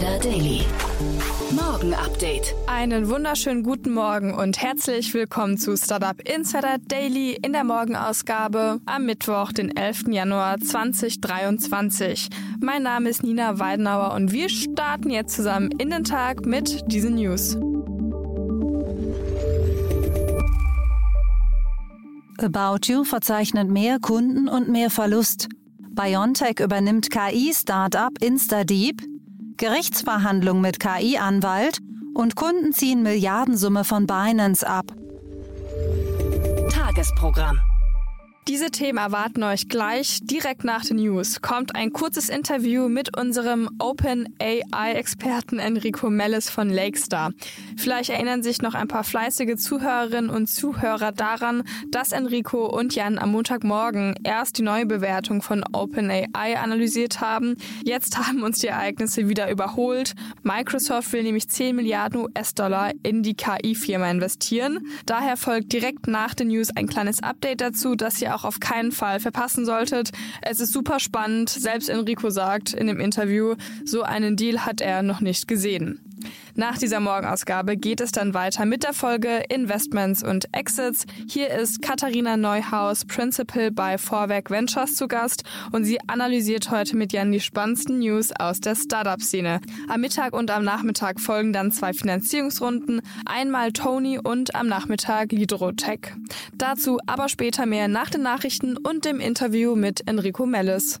Insider Daily. Morgen Update. Einen wunderschönen guten Morgen und herzlich willkommen zu Startup Insider Daily in der Morgenausgabe am Mittwoch, den 11. Januar 2023. Mein Name ist Nina Weidenauer und wir starten jetzt zusammen in den Tag mit diesen News. About You verzeichnet mehr Kunden und mehr Verlust. BioNTech übernimmt KI-Startup InstaDeep. Gerichtsverhandlung mit KI-Anwalt und Kunden ziehen Milliardensumme von Binance ab. Tagesprogramm. Diese Themen erwarten euch gleich. Direkt nach den News kommt ein kurzes Interview mit unserem OpenAI-Experten Enrico Mellis von Lakestar. Vielleicht erinnern sich noch ein paar fleißige Zuhörerinnen und Zuhörer daran, dass Enrico und Jan am Montagmorgen erst die neue Bewertung von OpenAI analysiert haben. Jetzt haben uns die Ereignisse wieder überholt. Microsoft will nämlich 10 Milliarden US-Dollar in die KI-Firma investieren. Daher folgt direkt nach den News ein kleines Update dazu, das ihr auch auf keinen Fall verpassen solltet. Es ist super spannend. Selbst Enrico sagt in dem Interview, so einen Deal hat er noch nicht gesehen. Nach dieser Morgenausgabe geht es dann weiter mit der Folge Investments und Exits. Hier ist Katharina Neuhaus, Principal bei Vorwerk Ventures zu Gast und sie analysiert heute mit Jan die spannendsten News aus der Startup-Szene. Am Mittag und am Nachmittag folgen dann zwei Finanzierungsrunden, einmal Tony und am Nachmittag Hydrotech. Dazu aber später mehr nach den Nachrichten und dem Interview mit Enrico Mellis.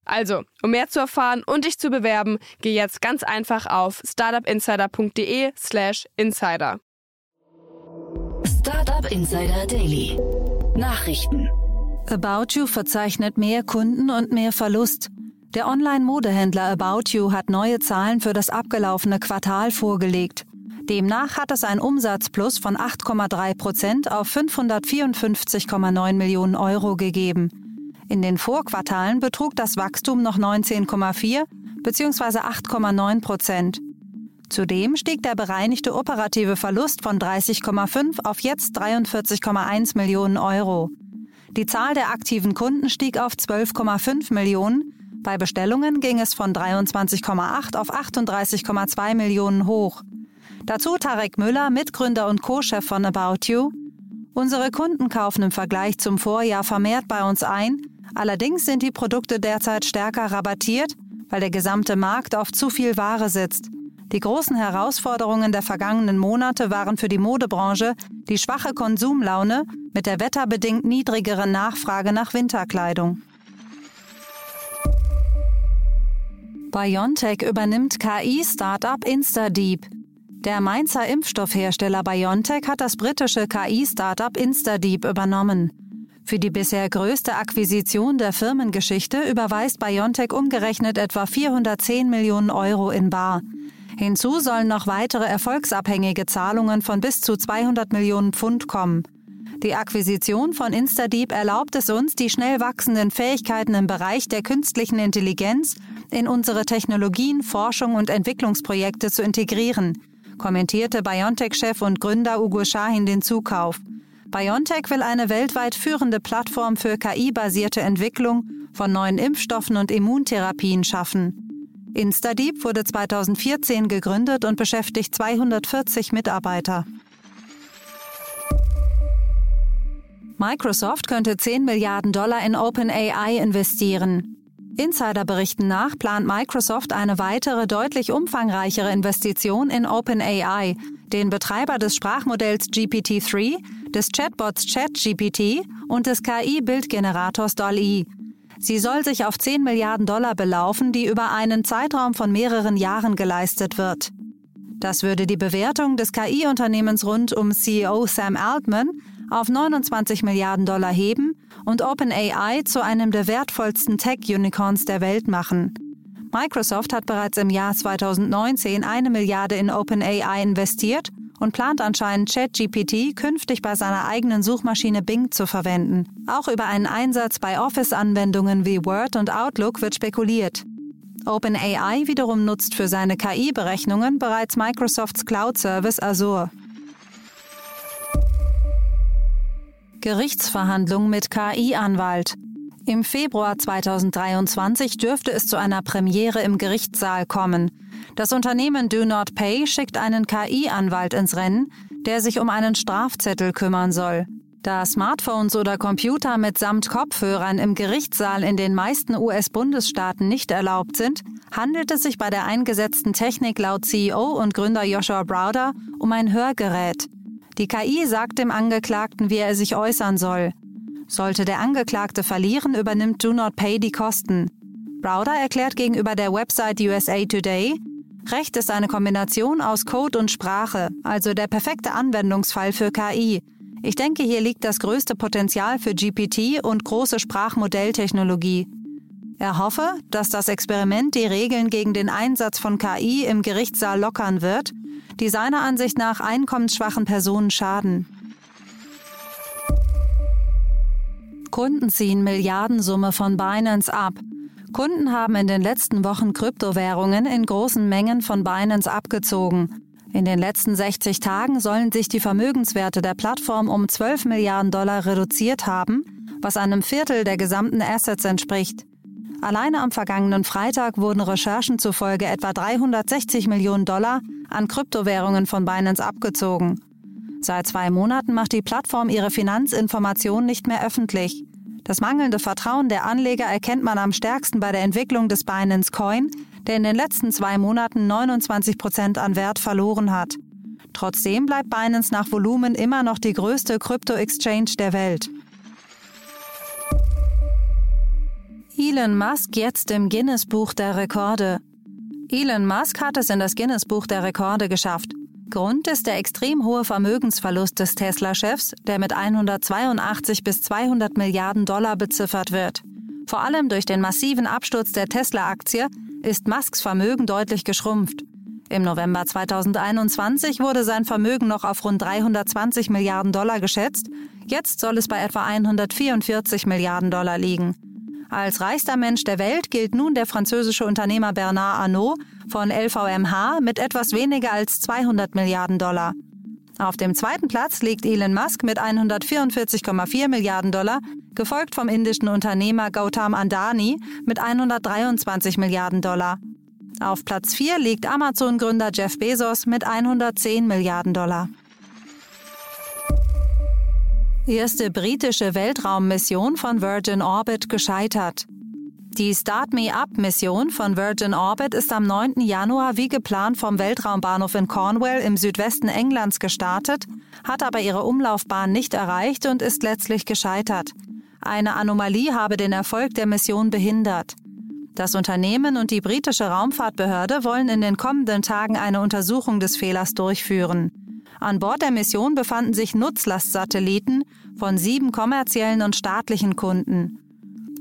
Also, um mehr zu erfahren und dich zu bewerben, geh jetzt ganz einfach auf startupinsider.de/slash insider. Startup Insider Daily. Nachrichten. About You verzeichnet mehr Kunden und mehr Verlust. Der Online-Modehändler About You hat neue Zahlen für das abgelaufene Quartal vorgelegt. Demnach hat es einen Umsatzplus von 8,3 Prozent auf 554,9 Millionen Euro gegeben. In den Vorquartalen betrug das Wachstum noch 19,4 bzw. 8,9 Prozent. Zudem stieg der bereinigte operative Verlust von 30,5 auf jetzt 43,1 Millionen Euro. Die Zahl der aktiven Kunden stieg auf 12,5 Millionen. Bei Bestellungen ging es von 23,8 auf 38,2 Millionen hoch. Dazu Tarek Müller, Mitgründer und Co-Chef von About You. Unsere Kunden kaufen im Vergleich zum Vorjahr vermehrt bei uns ein. Allerdings sind die Produkte derzeit stärker rabattiert, weil der gesamte Markt auf zu viel Ware sitzt. Die großen Herausforderungen der vergangenen Monate waren für die Modebranche die schwache Konsumlaune mit der wetterbedingt niedrigeren Nachfrage nach Winterkleidung. BioNTech übernimmt KI-Startup InstaDeep. Der Mainzer Impfstoffhersteller BioNTech hat das britische KI-Startup InstaDeep übernommen. Für die bisher größte Akquisition der Firmengeschichte überweist BioNTech umgerechnet etwa 410 Millionen Euro in Bar. Hinzu sollen noch weitere erfolgsabhängige Zahlungen von bis zu 200 Millionen Pfund kommen. Die Akquisition von InstaDeep erlaubt es uns, die schnell wachsenden Fähigkeiten im Bereich der künstlichen Intelligenz in unsere Technologien, Forschung und Entwicklungsprojekte zu integrieren, kommentierte BioNTech-Chef und Gründer Ugo Shahin den Zukauf. BioNTech will eine weltweit führende Plattform für KI-basierte Entwicklung von neuen Impfstoffen und Immuntherapien schaffen. Instadeep wurde 2014 gegründet und beschäftigt 240 Mitarbeiter. Microsoft könnte 10 Milliarden Dollar in OpenAI investieren. Insider berichten nach, plant Microsoft eine weitere, deutlich umfangreichere Investition in OpenAI, den Betreiber des Sprachmodells GPT-3, des Chatbots ChatGPT und des KI-Bildgenerators DALL-E. Sie soll sich auf 10 Milliarden Dollar belaufen, die über einen Zeitraum von mehreren Jahren geleistet wird. Das würde die Bewertung des KI-Unternehmens rund um CEO Sam Altman auf 29 Milliarden Dollar heben und OpenAI zu einem der wertvollsten Tech-Unicorns der Welt machen. Microsoft hat bereits im Jahr 2019 eine Milliarde in OpenAI investiert und plant anscheinend ChatGPT künftig bei seiner eigenen Suchmaschine Bing zu verwenden. Auch über einen Einsatz bei Office-Anwendungen wie Word und Outlook wird spekuliert. OpenAI wiederum nutzt für seine KI-Berechnungen bereits Microsofts Cloud-Service Azure. Gerichtsverhandlung mit KI-Anwalt. Im Februar 2023 dürfte es zu einer Premiere im Gerichtssaal kommen. Das Unternehmen Do Not Pay schickt einen KI-Anwalt ins Rennen, der sich um einen Strafzettel kümmern soll. Da Smartphones oder Computer mitsamt Kopfhörern im Gerichtssaal in den meisten US-Bundesstaaten nicht erlaubt sind, handelt es sich bei der eingesetzten Technik laut CEO und Gründer Joshua Browder um ein Hörgerät. Die KI sagt dem Angeklagten, wie er sich äußern soll. Sollte der Angeklagte verlieren, übernimmt Do Not Pay die Kosten. Browder erklärt gegenüber der Website USA Today, Recht ist eine Kombination aus Code und Sprache, also der perfekte Anwendungsfall für KI. Ich denke, hier liegt das größte Potenzial für GPT und große Sprachmodelltechnologie. Er hoffe, dass das Experiment die Regeln gegen den Einsatz von KI im Gerichtssaal lockern wird die seiner Ansicht nach einkommensschwachen Personen schaden. Kunden ziehen Milliardensumme von Binance ab. Kunden haben in den letzten Wochen Kryptowährungen in großen Mengen von Binance abgezogen. In den letzten 60 Tagen sollen sich die Vermögenswerte der Plattform um 12 Milliarden Dollar reduziert haben, was einem Viertel der gesamten Assets entspricht. Alleine am vergangenen Freitag wurden Recherchen zufolge etwa 360 Millionen Dollar an Kryptowährungen von Binance abgezogen. Seit zwei Monaten macht die Plattform ihre Finanzinformationen nicht mehr öffentlich. Das mangelnde Vertrauen der Anleger erkennt man am stärksten bei der Entwicklung des Binance Coin, der in den letzten zwei Monaten 29 Prozent an Wert verloren hat. Trotzdem bleibt Binance nach Volumen immer noch die größte Krypto-Exchange der Welt. Elon Musk jetzt im Guinness-Buch der Rekorde. Elon Musk hat es in das Guinness-Buch der Rekorde geschafft. Grund ist der extrem hohe Vermögensverlust des Tesla-Chefs, der mit 182 bis 200 Milliarden Dollar beziffert wird. Vor allem durch den massiven Absturz der Tesla-Aktie ist Musks Vermögen deutlich geschrumpft. Im November 2021 wurde sein Vermögen noch auf rund 320 Milliarden Dollar geschätzt, jetzt soll es bei etwa 144 Milliarden Dollar liegen. Als reichster Mensch der Welt gilt nun der französische Unternehmer Bernard Arnault von LVMH mit etwas weniger als 200 Milliarden Dollar. Auf dem zweiten Platz liegt Elon Musk mit 144,4 Milliarden Dollar, gefolgt vom indischen Unternehmer Gautam Andani mit 123 Milliarden Dollar. Auf Platz 4 liegt Amazon-Gründer Jeff Bezos mit 110 Milliarden Dollar. Erste britische Weltraummission von Virgin Orbit gescheitert. Die Start Me Up Mission von Virgin Orbit ist am 9. Januar wie geplant vom Weltraumbahnhof in Cornwall im Südwesten Englands gestartet, hat aber ihre Umlaufbahn nicht erreicht und ist letztlich gescheitert. Eine Anomalie habe den Erfolg der Mission behindert. Das Unternehmen und die britische Raumfahrtbehörde wollen in den kommenden Tagen eine Untersuchung des Fehlers durchführen. An Bord der Mission befanden sich Nutzlastsatelliten von sieben kommerziellen und staatlichen Kunden.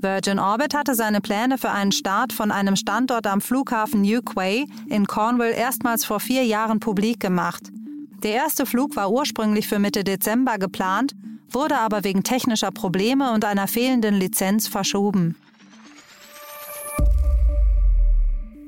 Virgin Orbit hatte seine Pläne für einen Start von einem Standort am Flughafen New Quay in Cornwall erstmals vor vier Jahren publik gemacht. Der erste Flug war ursprünglich für Mitte Dezember geplant, wurde aber wegen technischer Probleme und einer fehlenden Lizenz verschoben.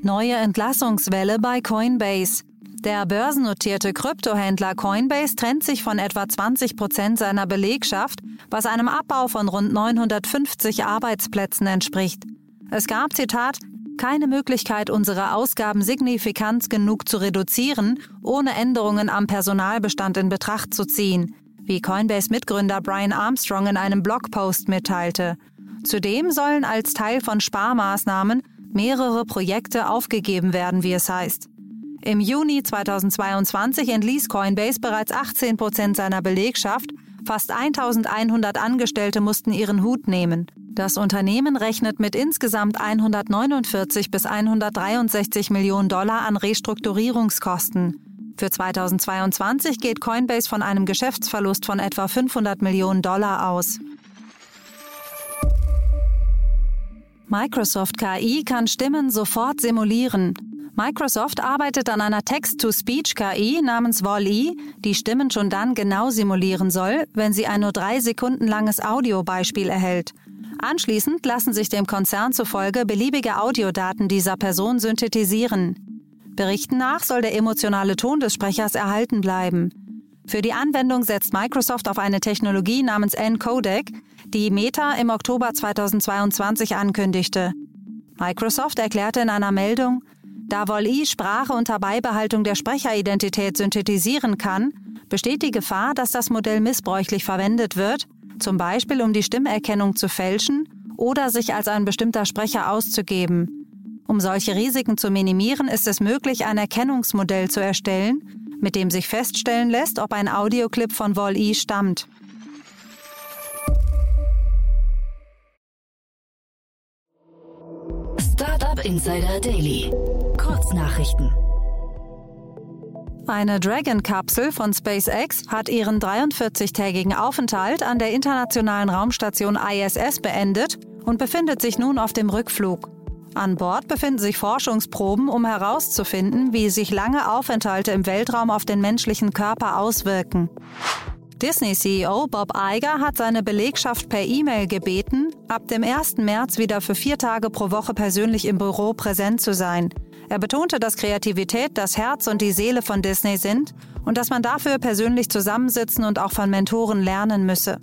Neue Entlassungswelle bei Coinbase. Der börsennotierte Kryptohändler Coinbase trennt sich von etwa 20 Prozent seiner Belegschaft, was einem Abbau von rund 950 Arbeitsplätzen entspricht. Es gab, Zitat, keine Möglichkeit, unsere Ausgaben signifikant genug zu reduzieren, ohne Änderungen am Personalbestand in Betracht zu ziehen. wie Coinbase-Mitgründer Brian Armstrong in einem Blogpost mitteilte. Zudem sollen als Teil von Sparmaßnahmen mehrere Projekte aufgegeben werden, wie es heißt. Im Juni 2022 entließ Coinbase bereits 18 Prozent seiner Belegschaft. Fast 1100 Angestellte mussten ihren Hut nehmen. Das Unternehmen rechnet mit insgesamt 149 bis 163 Millionen Dollar an Restrukturierungskosten. Für 2022 geht Coinbase von einem Geschäftsverlust von etwa 500 Millionen Dollar aus. Microsoft KI kann Stimmen sofort simulieren. Microsoft arbeitet an einer Text-to-Speech-KI namens Wall-E, die Stimmen schon dann genau simulieren soll, wenn sie ein nur drei Sekunden langes Audiobeispiel erhält. Anschließend lassen sich dem Konzern zufolge beliebige Audiodaten dieser Person synthetisieren. Berichten nach soll der emotionale Ton des Sprechers erhalten bleiben. Für die Anwendung setzt Microsoft auf eine Technologie namens N-Codec, die Meta im Oktober 2022 ankündigte. Microsoft erklärte in einer Meldung, da Wall-E Sprache unter Beibehaltung der Sprecheridentität synthetisieren kann, besteht die Gefahr, dass das Modell missbräuchlich verwendet wird, zum Beispiel um die Stimmerkennung zu fälschen oder sich als ein bestimmter Sprecher auszugeben. Um solche Risiken zu minimieren, ist es möglich, ein Erkennungsmodell zu erstellen, mit dem sich feststellen lässt, ob ein Audioclip von Wall-E stammt. Insider Daily. Kurznachrichten. Eine Dragon-Kapsel von SpaceX hat ihren 43-tägigen Aufenthalt an der internationalen Raumstation ISS beendet und befindet sich nun auf dem Rückflug. An Bord befinden sich Forschungsproben, um herauszufinden, wie sich lange Aufenthalte im Weltraum auf den menschlichen Körper auswirken. Disney-CEO Bob Iger hat seine Belegschaft per E-Mail gebeten, ab dem 1. März wieder für vier Tage pro Woche persönlich im Büro präsent zu sein. Er betonte, dass Kreativität das Herz und die Seele von Disney sind und dass man dafür persönlich zusammensitzen und auch von Mentoren lernen müsse.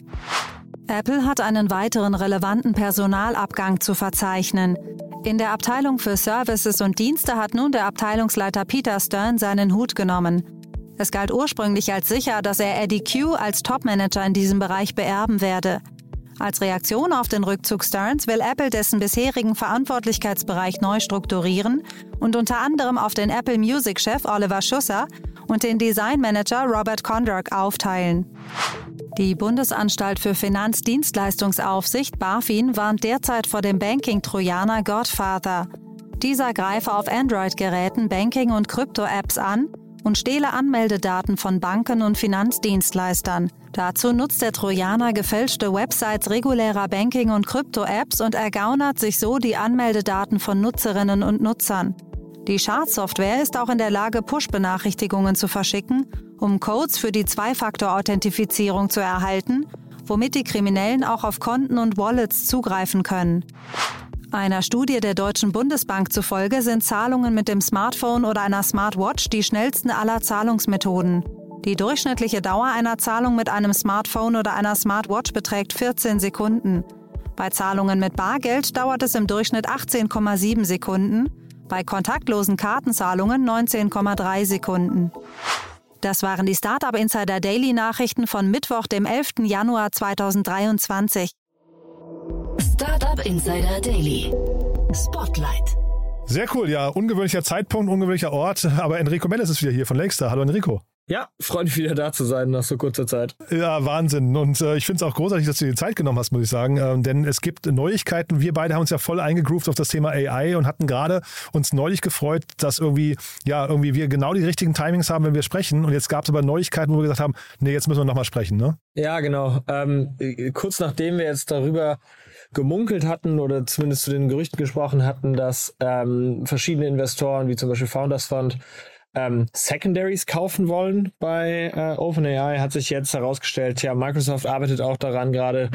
Apple hat einen weiteren relevanten Personalabgang zu verzeichnen. In der Abteilung für Services und Dienste hat nun der Abteilungsleiter Peter Stern seinen Hut genommen. Es galt ursprünglich als sicher, dass er Eddie Q als Topmanager in diesem Bereich beerben werde. Als Reaktion auf den Rückzug Stearns will Apple dessen bisherigen Verantwortlichkeitsbereich neu strukturieren und unter anderem auf den Apple Music-Chef Oliver Schusser und den Designmanager Robert Kondrak aufteilen. Die Bundesanstalt für Finanzdienstleistungsaufsicht BaFin warnt derzeit vor dem Banking-Trojaner Godfather. Dieser greife auf Android-Geräten Banking- und Krypto-Apps an und stehle Anmeldedaten von Banken und Finanzdienstleistern. Dazu nutzt der Trojaner gefälschte Websites regulärer Banking- und Krypto-Apps und ergaunert sich so die Anmeldedaten von Nutzerinnen und Nutzern. Die Schadsoftware ist auch in der Lage, Push-Benachrichtigungen zu verschicken, um Codes für die Zwei-Faktor-Authentifizierung zu erhalten, womit die Kriminellen auch auf Konten und Wallets zugreifen können. Einer Studie der Deutschen Bundesbank zufolge sind Zahlungen mit dem Smartphone oder einer Smartwatch die schnellsten aller Zahlungsmethoden. Die durchschnittliche Dauer einer Zahlung mit einem Smartphone oder einer Smartwatch beträgt 14 Sekunden. Bei Zahlungen mit Bargeld dauert es im Durchschnitt 18,7 Sekunden, bei kontaktlosen Kartenzahlungen 19,3 Sekunden. Das waren die Startup Insider Daily Nachrichten von Mittwoch, dem 11. Januar 2023. Startup Insider Daily. Spotlight. Sehr cool, ja. Ungewöhnlicher Zeitpunkt, ungewöhnlicher Ort. Aber Enrico Mendes ist wieder hier von Lakestar. Hallo Enrico. Ja, freue mich wieder da zu sein nach so kurzer Zeit. Ja, Wahnsinn. Und äh, ich finde es auch großartig, dass du dir die Zeit genommen hast, muss ich sagen. Ähm, denn es gibt Neuigkeiten. Wir beide haben uns ja voll eingegroovt auf das Thema AI und hatten gerade uns neulich gefreut, dass irgendwie, ja, irgendwie wir genau die richtigen Timings haben, wenn wir sprechen. Und jetzt gab es aber Neuigkeiten, wo wir gesagt haben, nee, jetzt müssen wir nochmal sprechen, ne? Ja, genau. Ähm, kurz nachdem wir jetzt darüber gemunkelt hatten oder zumindest zu den Gerüchten gesprochen hatten, dass ähm, verschiedene Investoren, wie zum Beispiel Founders Fund, ähm, Secondaries kaufen wollen bei äh, OpenAI, hat sich jetzt herausgestellt, ja, Microsoft arbeitet auch daran, gerade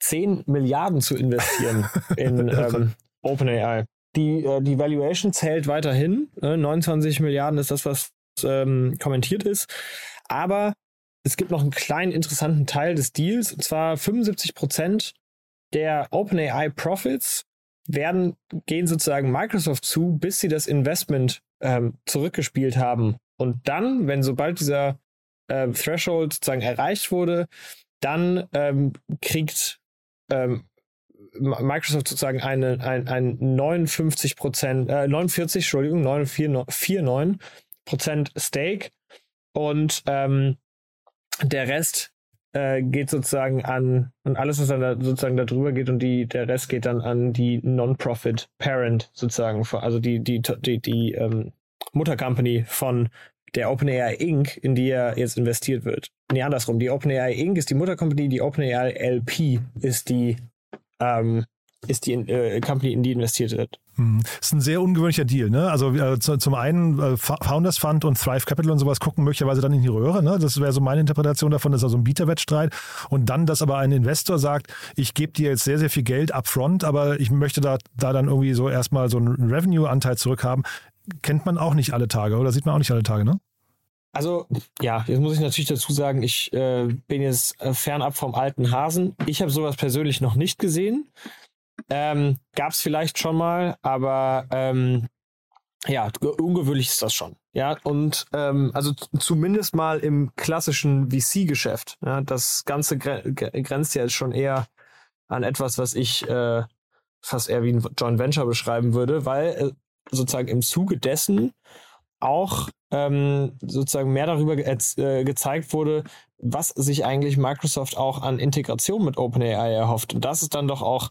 10 Milliarden zu investieren in ähm, OpenAI. Die, äh, die Valuation zählt weiterhin. Äh, 29 Milliarden ist das, was ähm, kommentiert ist. Aber es gibt noch einen kleinen interessanten Teil des Deals, und zwar 75 Prozent der OpenAI Profits werden, gehen sozusagen Microsoft zu, bis sie das Investment ähm, zurückgespielt haben. Und dann, wenn sobald dieser äh, Threshold sozusagen erreicht wurde, dann ähm, kriegt ähm, Microsoft sozusagen eine, ein, ein 59 Prozent, äh, 49, Entschuldigung, 49 Prozent Stake und ähm, der Rest äh, geht sozusagen an, und alles, was dann da sozusagen da drüber geht und die, der Rest geht dann an die Non-Profit Parent sozusagen, also die, die, die, die ähm, Muttercompany von der OpenAI Inc., in die er jetzt investiert wird. Nee, andersrum. Die OpenAI Inc. ist die Muttercompany, die OpenAI LP ist die ähm, ist die äh, Company, in die investiert wird. Das ist ein sehr ungewöhnlicher Deal. Ne? Also äh, zum einen äh, Founders Fund und Thrive Capital und sowas gucken möglicherweise dann in die Röhre. Ne? Das wäre so meine Interpretation davon. Das ist also ein Bieterwettstreit. Und dann, dass aber ein Investor sagt, ich gebe dir jetzt sehr, sehr viel Geld upfront, aber ich möchte da, da dann irgendwie so erstmal so einen Revenue-Anteil zurückhaben, kennt man auch nicht alle Tage oder sieht man auch nicht alle Tage, ne? Also, ja, jetzt muss ich natürlich dazu sagen, ich äh, bin jetzt äh, fernab vom alten Hasen. Ich habe sowas persönlich noch nicht gesehen. Ähm, Gab es vielleicht schon mal, aber ähm, ja, ungewöhnlich ist das schon. Ja, und ähm, also zumindest mal im klassischen VC-Geschäft. Ja, das Ganze gre grenzt ja schon eher an etwas, was ich äh, fast eher wie ein Joint Venture beschreiben würde, weil äh, sozusagen im Zuge dessen auch ähm, sozusagen mehr darüber ge äh, gezeigt wurde, was sich eigentlich Microsoft auch an Integration mit OpenAI erhofft. Und das ist dann doch auch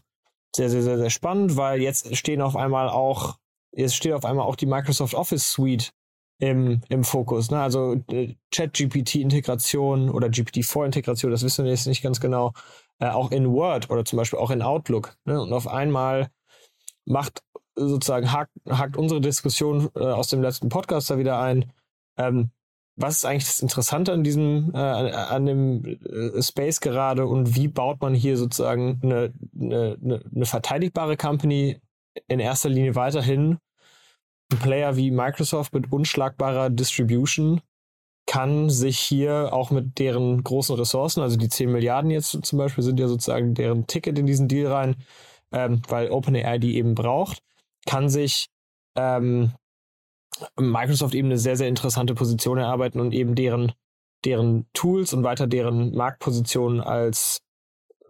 sehr, sehr, sehr, sehr spannend, weil jetzt stehen auf einmal auch, jetzt steht auf einmal auch die Microsoft Office Suite im, im Fokus. Ne? Also äh, Chat-GPT-Integration oder GPT-4-Integration, das wissen wir jetzt nicht ganz genau, äh, auch in Word oder zum Beispiel auch in Outlook. Ne? Und auf einmal macht sozusagen hakt, hakt unsere Diskussion äh, aus dem letzten Podcast da wieder ein. Ähm, was ist eigentlich das Interessante an diesem, äh, an dem äh, Space gerade und wie baut man hier sozusagen eine, eine, eine verteidigbare Company in erster Linie weiterhin? Ein Player wie Microsoft mit unschlagbarer Distribution kann sich hier auch mit deren großen Ressourcen, also die 10 Milliarden jetzt zum Beispiel sind ja sozusagen deren Ticket in diesen Deal rein, ähm, weil OpenAI die eben braucht, kann sich ähm, Microsoft eben eine sehr, sehr interessante Position erarbeiten und eben deren, deren Tools und weiter deren Marktposition als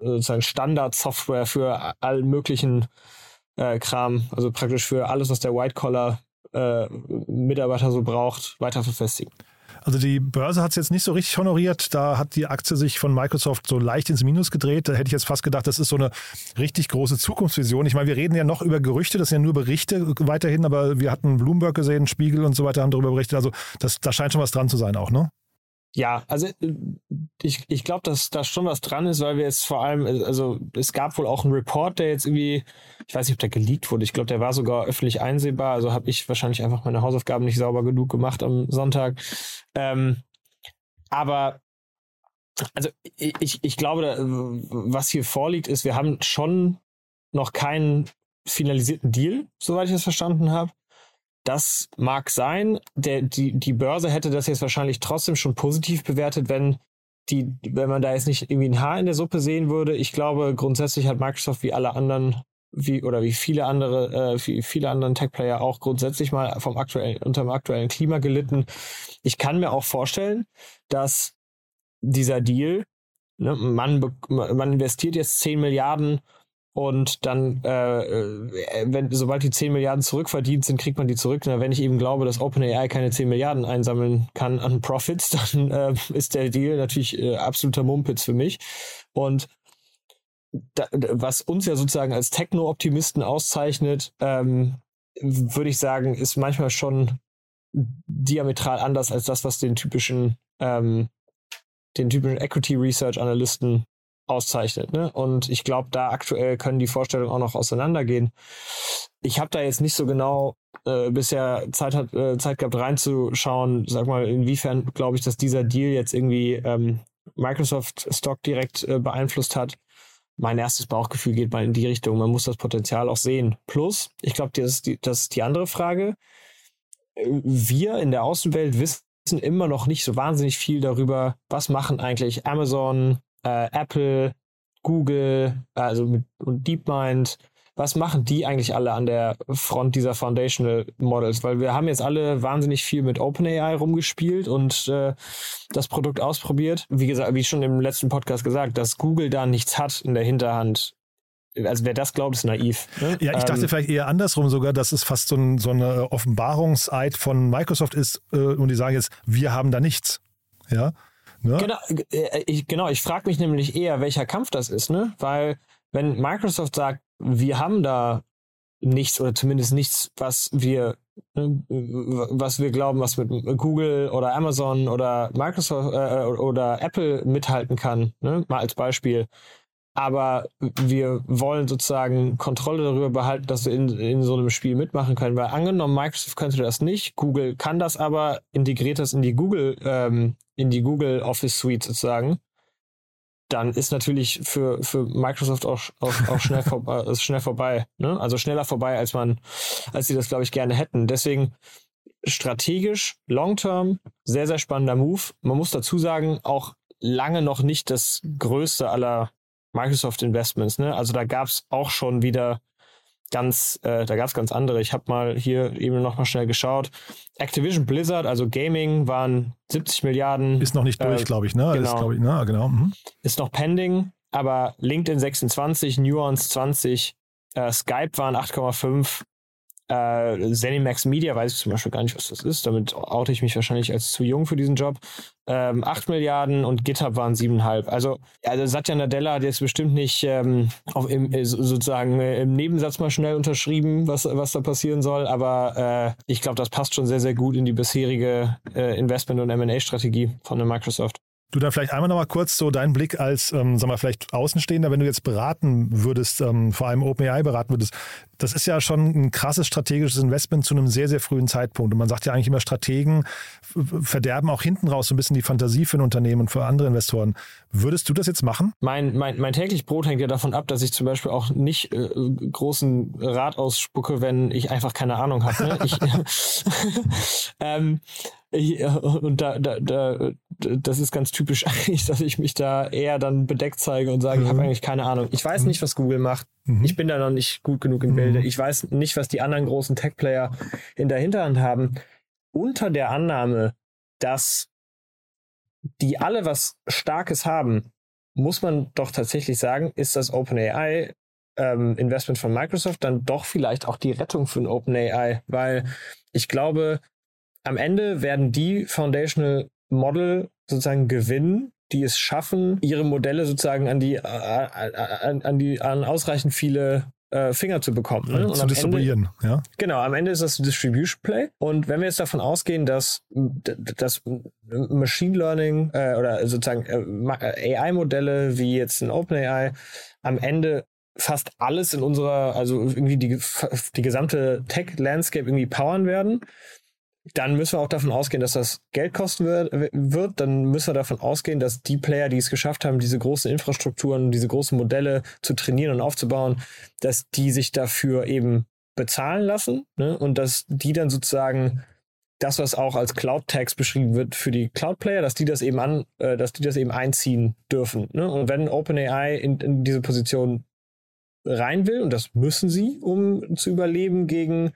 sozusagen Standardsoftware für allen möglichen äh, Kram, also praktisch für alles, was der White-Collar-Mitarbeiter äh, so braucht, weiter verfestigen. Also die Börse hat es jetzt nicht so richtig honoriert. Da hat die Aktie sich von Microsoft so leicht ins Minus gedreht. Da hätte ich jetzt fast gedacht, das ist so eine richtig große Zukunftsvision. Ich meine, wir reden ja noch über Gerüchte, das sind ja nur Berichte weiterhin, aber wir hatten Bloomberg gesehen, Spiegel und so weiter haben darüber berichtet. Also das, da scheint schon was dran zu sein auch, ne? Ja, also äh, ich, ich glaube, dass da schon was dran ist, weil wir jetzt vor allem, äh, also es gab wohl auch einen Report, der jetzt irgendwie, ich weiß nicht, ob der geleakt wurde, ich glaube, der war sogar öffentlich einsehbar, also habe ich wahrscheinlich einfach meine Hausaufgaben nicht sauber genug gemacht am Sonntag. Ähm, aber also ich, ich glaube, was hier vorliegt, ist, wir haben schon noch keinen finalisierten Deal, soweit ich das verstanden habe. Das mag sein. Der, die, die Börse hätte das jetzt wahrscheinlich trotzdem schon positiv bewertet, wenn die, wenn man da jetzt nicht irgendwie ein Haar in der Suppe sehen würde. Ich glaube, grundsätzlich hat Microsoft wie alle anderen, wie, oder wie viele andere, äh, wie viele anderen Tech-Player auch grundsätzlich mal vom aktuellen, unter dem aktuellen Klima gelitten. Ich kann mir auch vorstellen, dass dieser Deal, ne, man, man investiert jetzt 10 Milliarden und dann, äh, äh, wenn, sobald die 10 Milliarden zurückverdient sind, kriegt man die zurück. Na, wenn ich eben glaube, dass OpenAI keine 10 Milliarden einsammeln kann an Profits, dann äh, ist der Deal natürlich äh, absoluter Mumpitz für mich. Und da, was uns ja sozusagen als Techno-Optimisten auszeichnet, ähm, würde ich sagen, ist manchmal schon diametral anders als das, was den typischen, ähm, den typischen Equity Research Analysten auszeichnet. Ne? Und ich glaube, da aktuell können die Vorstellungen auch noch auseinandergehen. Ich habe da jetzt nicht so genau äh, bisher Zeit, hat, äh, Zeit gehabt reinzuschauen, sag mal, inwiefern glaube ich, dass dieser Deal jetzt irgendwie ähm, Microsoft Stock direkt äh, beeinflusst hat. Mein erstes Bauchgefühl geht mal in die Richtung. Man muss das Potenzial auch sehen. Plus, ich glaube, das, das ist die andere Frage. Wir in der Außenwelt wissen immer noch nicht so wahnsinnig viel darüber, was machen eigentlich Amazon, äh, Apple, Google, also mit und DeepMind, was machen die eigentlich alle an der Front dieser Foundational Models? Weil wir haben jetzt alle wahnsinnig viel mit OpenAI rumgespielt und äh, das Produkt ausprobiert. Wie gesagt, wie schon im letzten Podcast gesagt, dass Google da nichts hat in der Hinterhand. Also wer das glaubt, ist naiv. Ne? Ja, ich dachte ähm, vielleicht eher andersrum sogar, dass es fast so, ein, so eine Offenbarungseid von Microsoft ist äh, und die sagen jetzt, wir haben da nichts. Ja. Ne? Genau, äh, ich, genau, ich frage mich nämlich eher, welcher Kampf das ist, ne? Weil wenn Microsoft sagt, wir haben da nichts oder zumindest nichts, was wir ne, was wir glauben, was mit Google oder Amazon oder Microsoft äh, oder Apple mithalten kann, ne? mal als Beispiel. Aber wir wollen sozusagen Kontrolle darüber behalten, dass wir in, in so einem Spiel mitmachen können. Weil angenommen, Microsoft könnte das nicht, Google kann das aber, integriert das in die Google, ähm, in die Google Office Suite sozusagen dann ist natürlich für, für Microsoft auch, auch, auch schnell, vor, äh, schnell vorbei. Ne? Also schneller vorbei, als man, als sie das, glaube ich, gerne hätten. Deswegen strategisch, long-term, sehr, sehr spannender Move. Man muss dazu sagen, auch lange noch nicht das größte aller Microsoft-Investments. Ne? Also da gab es auch schon wieder ganz, äh, da gab es ganz andere. Ich habe mal hier eben noch mal schnell geschaut. Activision Blizzard, also Gaming, waren 70 Milliarden. Ist noch nicht durch, äh, glaube ich, ne? Genau. Ist, ich, ne? genau. Mhm. Ist noch pending, aber LinkedIn 26, Nuance 20, äh, Skype waren 8,5, äh, Zenimax Media weiß ich zum Beispiel gar nicht, was das ist. Damit oute ich mich wahrscheinlich als zu jung für diesen Job. Ähm, 8 Milliarden und GitHub waren 7,5. Also, also Satya Nadella hat jetzt bestimmt nicht ähm, im, äh, sozusagen äh, im Nebensatz mal schnell unterschrieben, was, was da passieren soll. Aber äh, ich glaube, das passt schon sehr, sehr gut in die bisherige äh, Investment- und MA-Strategie von der Microsoft. Du da vielleicht einmal noch mal kurz so deinen Blick als, ähm, sag mal, vielleicht Außenstehender, wenn du jetzt beraten würdest, ähm, vor allem OpenAI beraten würdest, das ist ja schon ein krasses strategisches Investment zu einem sehr, sehr frühen Zeitpunkt. Und man sagt ja eigentlich immer, Strategen verderben auch hinten raus so ein bisschen die Fantasie für ein Unternehmen und für andere Investoren. Würdest du das jetzt machen? Mein, mein, mein täglich Brot hängt ja davon ab, dass ich zum Beispiel auch nicht äh, großen Rat ausspucke, wenn ich einfach keine Ahnung habe. Ne? Ich, ähm, und da, da, da, das ist ganz typisch eigentlich, dass ich mich da eher dann bedeckt zeige und sage, mhm. ich habe eigentlich keine Ahnung. Ich weiß mhm. nicht, was Google macht. Mhm. Ich bin da noch nicht gut genug im Bilde. Mhm. Ich weiß nicht, was die anderen großen Tech-Player in der Hinterhand haben. Unter der Annahme, dass die alle was Starkes haben, muss man doch tatsächlich sagen, ist das OpenAI ähm, Investment von Microsoft dann doch vielleicht auch die Rettung für ein OpenAI, weil ich glaube, am Ende werden die Foundational Model sozusagen gewinnen, die es schaffen, ihre Modelle sozusagen an die, äh, an, an die, an ausreichend viele äh, Finger zu bekommen. Ne? Und zu distribuieren, Ende, ja. Genau, am Ende ist das Distribution Play. Und wenn wir jetzt davon ausgehen, dass das Machine Learning äh, oder sozusagen äh, AI-Modelle wie jetzt ein OpenAI am Ende fast alles in unserer, also irgendwie die, die gesamte Tech-Landscape irgendwie powern werden, dann müssen wir auch davon ausgehen, dass das Geld kosten wird. Dann müssen wir davon ausgehen, dass die Player, die es geschafft haben, diese großen Infrastrukturen, diese großen Modelle zu trainieren und aufzubauen, dass die sich dafür eben bezahlen lassen ne? und dass die dann sozusagen das, was auch als Cloud-Tags beschrieben wird für die Cloud-Player, dass die das eben an, äh, dass die das eben einziehen dürfen. Ne? Und wenn OpenAI in, in diese Position rein will, und das müssen sie, um zu überleben gegen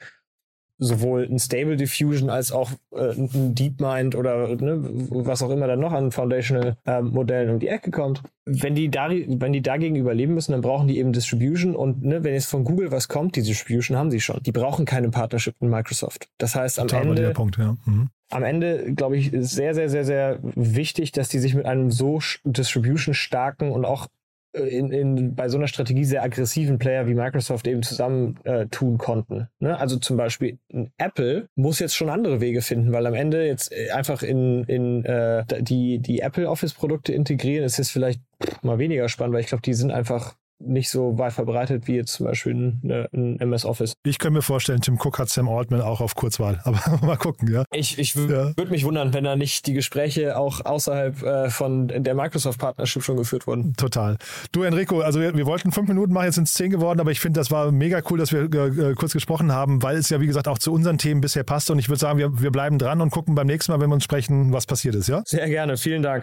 sowohl ein Stable Diffusion als auch äh, ein DeepMind oder ne, was auch immer dann noch an Foundational äh, Modellen um die Ecke kommt. Wenn die, da, wenn die dagegen überleben müssen, dann brauchen die eben Distribution und ne, wenn jetzt von Google was kommt, die Distribution haben sie schon. Die brauchen keine Partnership mit Microsoft. Das heißt, am Total Ende, Punkt, ja. mhm. am Ende, glaube ich, ist sehr, sehr, sehr, sehr wichtig, dass die sich mit einem so Distribution starken und auch in, in, bei so einer Strategie sehr aggressiven Player wie Microsoft eben zusammen äh, konnten. Ne? Also zum Beispiel Apple muss jetzt schon andere Wege finden, weil am Ende jetzt äh, einfach in, in äh, die, die Apple Office-Produkte integrieren, ist jetzt vielleicht mal weniger spannend, weil ich glaube, die sind einfach nicht so weit verbreitet wie jetzt zum Beispiel ein, ein MS Office. Ich könnte mir vorstellen, Tim Cook hat Sam Altman auch auf Kurzwahl, aber mal gucken, ja. Ich, ich ja. würde mich wundern, wenn da nicht die Gespräche auch außerhalb äh, von der Microsoft-Partnership schon geführt wurden. Total. Du, Enrico, also wir, wir wollten fünf Minuten machen, jetzt sind es zehn geworden, aber ich finde, das war mega cool, dass wir äh, kurz gesprochen haben, weil es ja, wie gesagt, auch zu unseren Themen bisher passt und ich würde sagen, wir, wir bleiben dran und gucken beim nächsten Mal, wenn wir uns sprechen, was passiert ist, ja? Sehr gerne, vielen Dank.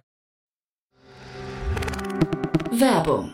Werbung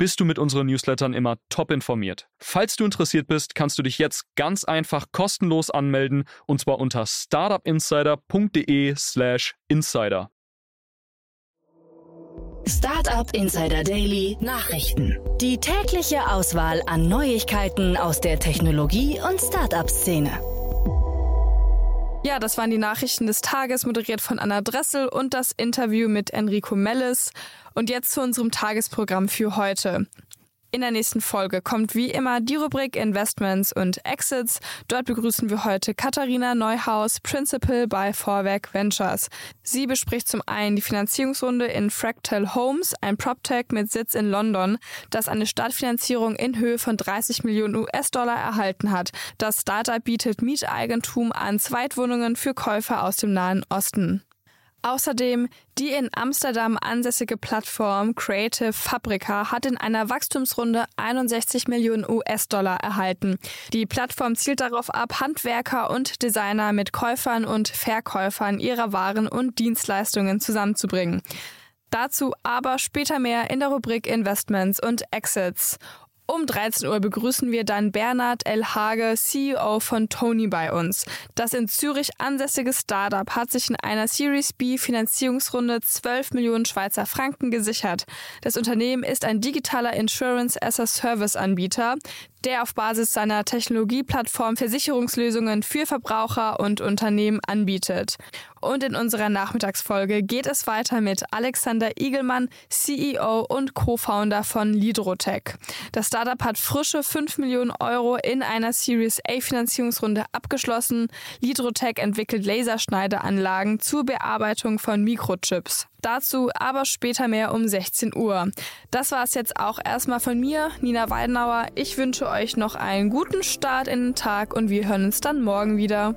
bist du mit unseren Newslettern immer top informiert. Falls du interessiert bist, kannst du dich jetzt ganz einfach kostenlos anmelden und zwar unter startupinsider.de/slash insider. Startup Insider Daily Nachrichten. Die tägliche Auswahl an Neuigkeiten aus der Technologie- und Startup-Szene. Ja, das waren die Nachrichten des Tages, moderiert von Anna Dressel und das Interview mit Enrico Mellis. Und jetzt zu unserem Tagesprogramm für heute. In der nächsten Folge kommt wie immer die Rubrik Investments und Exits. Dort begrüßen wir heute Katharina Neuhaus, Principal bei Vorwerk Ventures. Sie bespricht zum einen die Finanzierungsrunde in Fractal Homes, ein PropTech mit Sitz in London, das eine Startfinanzierung in Höhe von 30 Millionen US-Dollar erhalten hat. Das Startup bietet Mieteigentum an Zweitwohnungen für Käufer aus dem Nahen Osten. Außerdem die in Amsterdam ansässige Plattform Creative Fabrica hat in einer Wachstumsrunde 61 Millionen US-Dollar erhalten. Die Plattform zielt darauf ab, Handwerker und Designer mit Käufern und Verkäufern ihrer Waren und Dienstleistungen zusammenzubringen. Dazu aber später mehr in der Rubrik Investments und Exits. Um 13 Uhr begrüßen wir dann Bernhard L. Hage, CEO von Tony bei uns. Das in Zürich ansässige Startup hat sich in einer Series B Finanzierungsrunde 12 Millionen Schweizer Franken gesichert. Das Unternehmen ist ein digitaler Insurance as a Service Anbieter, der auf Basis seiner Technologieplattform Versicherungslösungen für Verbraucher und Unternehmen anbietet. Und in unserer Nachmittagsfolge geht es weiter mit Alexander Igelmann, CEO und Co-Founder von Lidrotech. Das Startup hat frische 5 Millionen Euro in einer Series A Finanzierungsrunde abgeschlossen. Lidrotech entwickelt Laserschneideanlagen zur Bearbeitung von Mikrochips. Dazu aber später mehr um 16 Uhr. Das war es jetzt auch erstmal von mir, Nina Weidenauer. Ich wünsche euch noch einen guten Start in den Tag und wir hören uns dann morgen wieder.